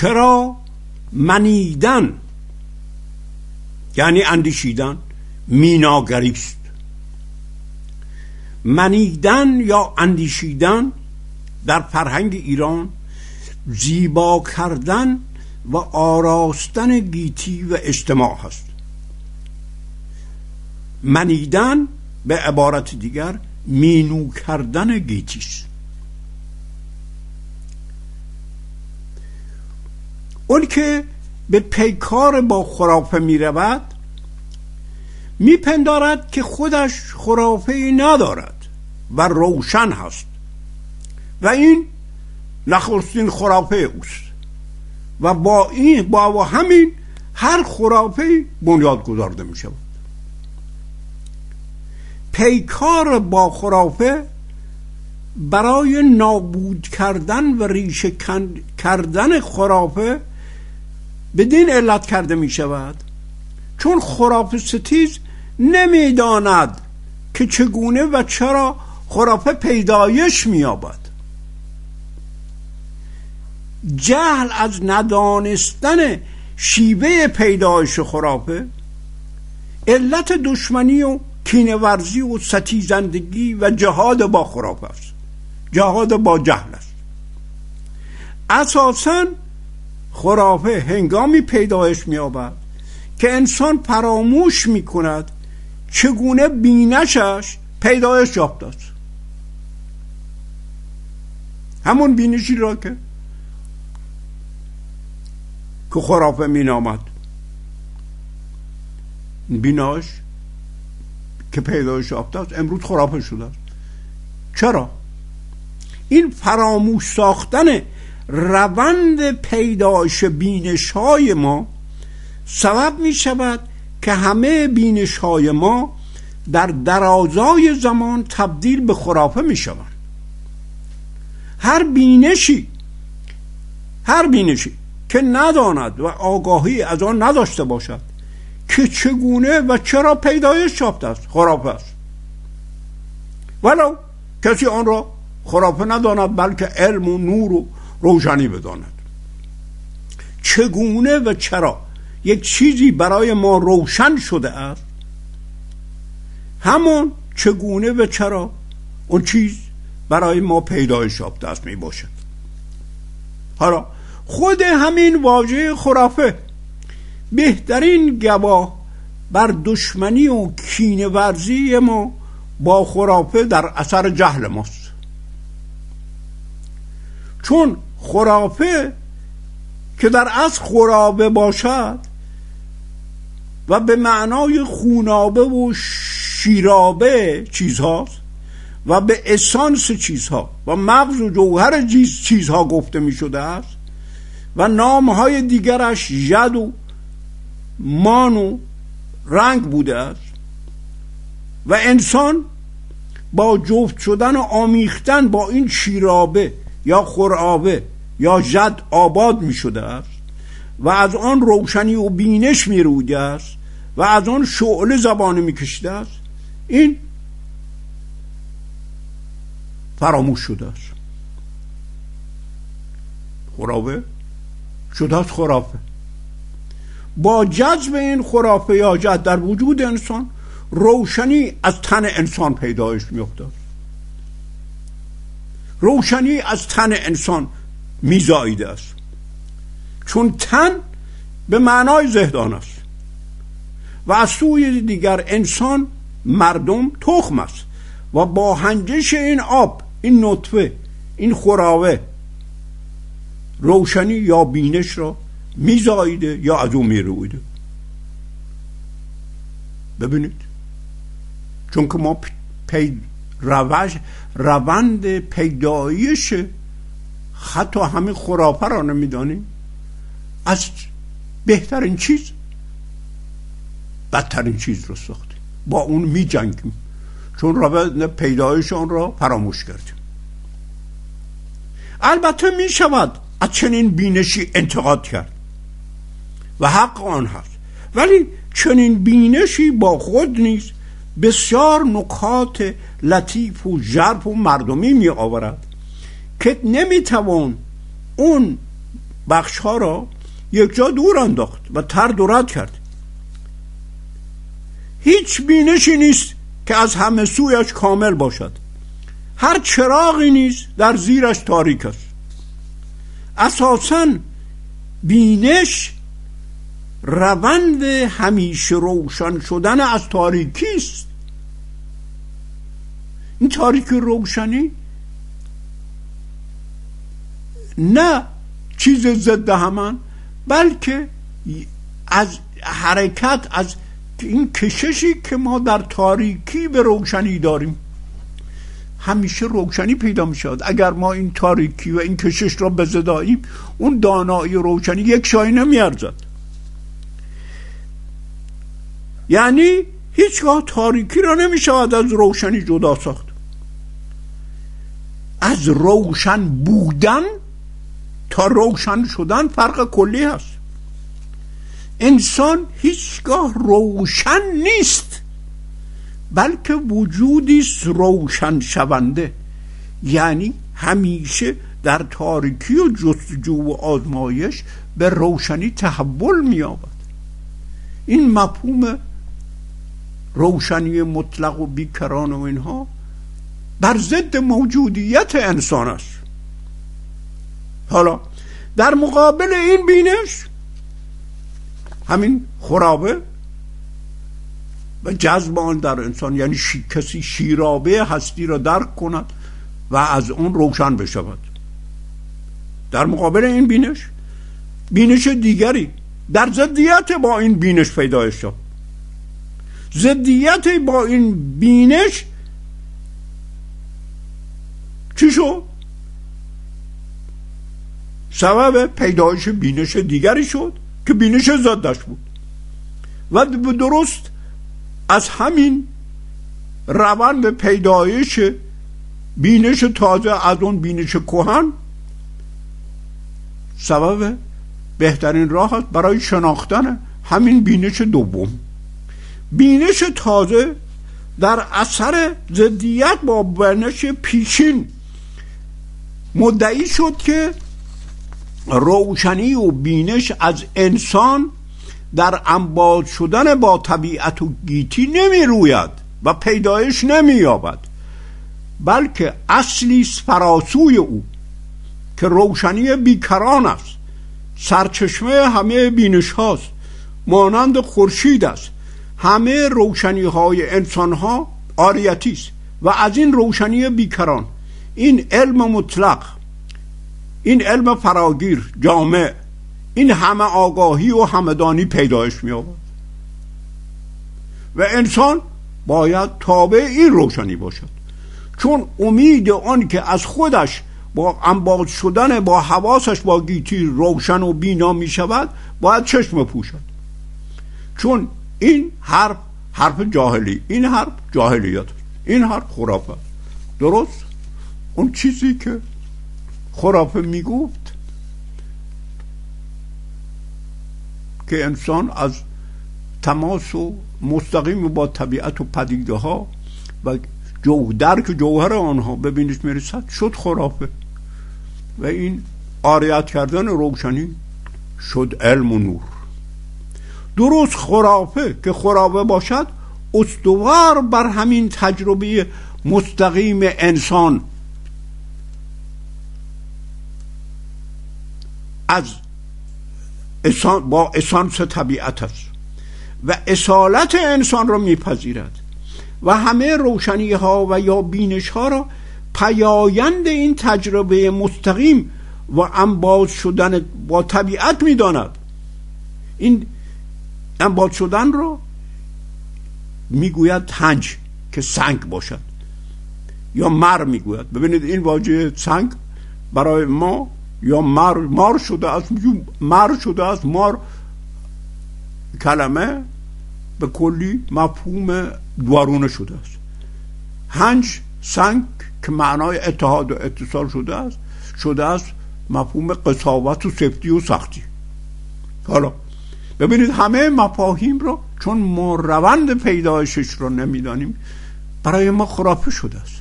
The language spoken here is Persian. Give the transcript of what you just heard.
چرا منیدن؟ یعنی اندیشیدن میناگری است منیدن یا اندیشیدن در فرهنگ ایران زیبا کردن و آراستن گیتی و اجتماع هست. منیدن به عبارت دیگر مینو کردن گیتی است اون که به پیکار با خرافه می رود میپندارد که خودش خرافه ندارد و روشن هست. و این نخستین خرافه اوست. و با این با همین هر خرافه بنیاد گذارده می شود پیکار با خرافه برای نابود کردن و ریشه کردن خرافه بدین علت کرده می شود. چون خرافه ستیز نمی‌داند که چگونه و چرا خرافه پیدایش مییابد جهل از ندانستن شیوه پیدایش خرافه علت دشمنی و کینورزی و ستیزندگی و جهاد با خرافه است. جهاد با جهل است. اساسا خرافه هنگامی پیدایش مییابد که انسان فراموش می‌کند چگونه بینشش پیدایش یافته است همون بینشی را که که خرافه می نامد بیناش که پیدایش یافته است امروز خرافه شده چرا؟ این فراموش ساختن روند پیدایش بینش های ما سبب می شود که همه بینش های ما در درازای زمان تبدیل به خرافه می شود هر بینشی هر بینشی که نداند و آگاهی از آن نداشته باشد که چگونه و چرا پیدایش یافته است؟ خرافه است. ولو کسی آن را خرافه نداند بلکه علم و نور و روشنی بداند. چگونه و چرا یک چیزی برای ما روشن شده است؟ همون چگونه و چرا اون چیز برای ما پیدایش یافته است می باشد. حالا خود همین واژه خرافه بهترین گواه بر دشمنی و کینه ورزی ما با خرافه در اثر جهل ماست. چون خرافه که در اصل خرابه باشد و به معنای خونابه و شیرابه چیزهاست و به اسانس چیزها و مغز و جوهر چیزها گفته می شده است و نامهای دیگرش ید و مان و رنگ بوده است و انسان با جفت شدن و آمیختن با این شیرابه یا خرابه یا جد آباد می شده است و از آن روشنی و بینش می روده است و از آن شعله زبانه می کشیده است این فراموش شده است. خرابه شده است خرافه. با جذب این خرافه یا جد در وجود انسان روشنی از تن انسان پیدایش میافتاد. روشنی از تن انسان میزاییده است. چون تن به معنای زهدان است. و از سوی دیگر انسان مردم تخم است. و با هنجش این آب این نطفه این خراوه روشنی یا بینش را میزاییده یا از او میرویده. ببینید. چون که ما پی روش روند پیدایش حتی همین خرافه را نمی‌دانیم از بهترین چیز بدترین چیز رو ساختیم. با اون می جنگیم چون روند پیدایش آن را فراموش کردیم. البته می شود از چنین بینشی انتقاد کرد. و حق آن هست. ولی چنین بینشی با خود نیست بسیار نکات لطیف و ژرف و مردمی می آورد که نمی توان اون بخش ها را یک جا دور انداخت و تر دورت کرد. هیچ بینشی نیست که از همه سویش کامل باشد. هر چراغی نیست در زیرش تاریک است. اساسا بینش روند همیشه روشن شدن از تاریکی است. این تاریکی روشنی نه چیز ضد همان بلکه از حرکت از این کششی که ما در تاریکی به روشنی داریم. همیشه روشنی پیدا می شود. اگر ما این تاریکی و این کشش را بزداییم اون دانایی روشنی یک شایی نمی ارزد. یعنی هیچگاه تاریکی را نمی شود از روشنی جدا ساخت. از روشن بودن تا روشن شدن فرق کلی هست. انسان هیچگاه روشن نیست بلکه وجودی روشن شونده. یعنی همیشه در تاریکی و جستجو و آزمایش به روشنی تحول مییابد. این مفهوم روشنی مطلق و بیکران و اینها بر ضد موجودیت انسان است. حالا در مقابل این بینش همین خرابه و جذب آن در انسان یعنی کسی شیرابه هستی را درک کند و از اون روشن بشود. در مقابل این بینش بینش دیگری در ضدیت با این بینش پیدا شد. ضدیت با این بینش چی شد؟ سبب پیدایش بینش دیگری شد که بینش ضدش بود. و درست از همین روند پیدایش بینش تازه از اون بینش کهن سبب بهترین راه است برای شناختن همین بینش دوم. بینش تازه در اثر ضدیت با بینش پیشین مدعی شد که روشنی و بینش از انسان در انباد شدن با طبیعت و گیتی نمی روید و پیدایش نمی یابد بلکه اصلی فراسوی او که روشنی بیکران است سرچشمه همه بینش هاست مانند خورشید است. همه روشنی های انسان ها آریتی است و از این روشنی بیکران. این علم مطلق این علم فراگیر جامع. این همه آگاهی و همدانی پیدایش می آورد. و انسان باید تابع این روشنی باشد. چون امید آن که از خودش با انباد شدن با حواسش با گیتی روشن و بینا می شود باید چشم پوشد. چون این حرف حرف جاهلی این حرف جاهلیت این حرف خرافه. درست؟ اون چیزی که خرافه می‌گفت که انسان از تماس و مستقیم با طبیعت و پدیده ها و جو درک جوهر آنها ببینش می‌رسد شد خرافه. و این آریت کردن روشنی شد علم و نور. درست خرافه که خرافه باشد استوار بر همین تجربه مستقیم انسان از با اسانس طبیعت است. و اصالت انسان را میپذیرد. و همه روشنی ها و یا بینش ها را پیایند این تجربه مستقیم و انباز شدن با طبیعت می‌داند. این انباز شدن را می‌گوید تنج که سنگ باشد. یا مر می‌گوید. ببینید این واژه سنگ برای ما یا مار مار شده است مر شده است مار کلمه به کلی مفهوم دوارونه شده است. هنج سنگ که معنای اتحاد و اتصال شده است شده است مفهوم قصاوت و سفتی و سختی. حالا ببینید همه مفاهیم رو چون ما روند پیدایشش رو نمی‌دانیم برای ما خرافه شده است.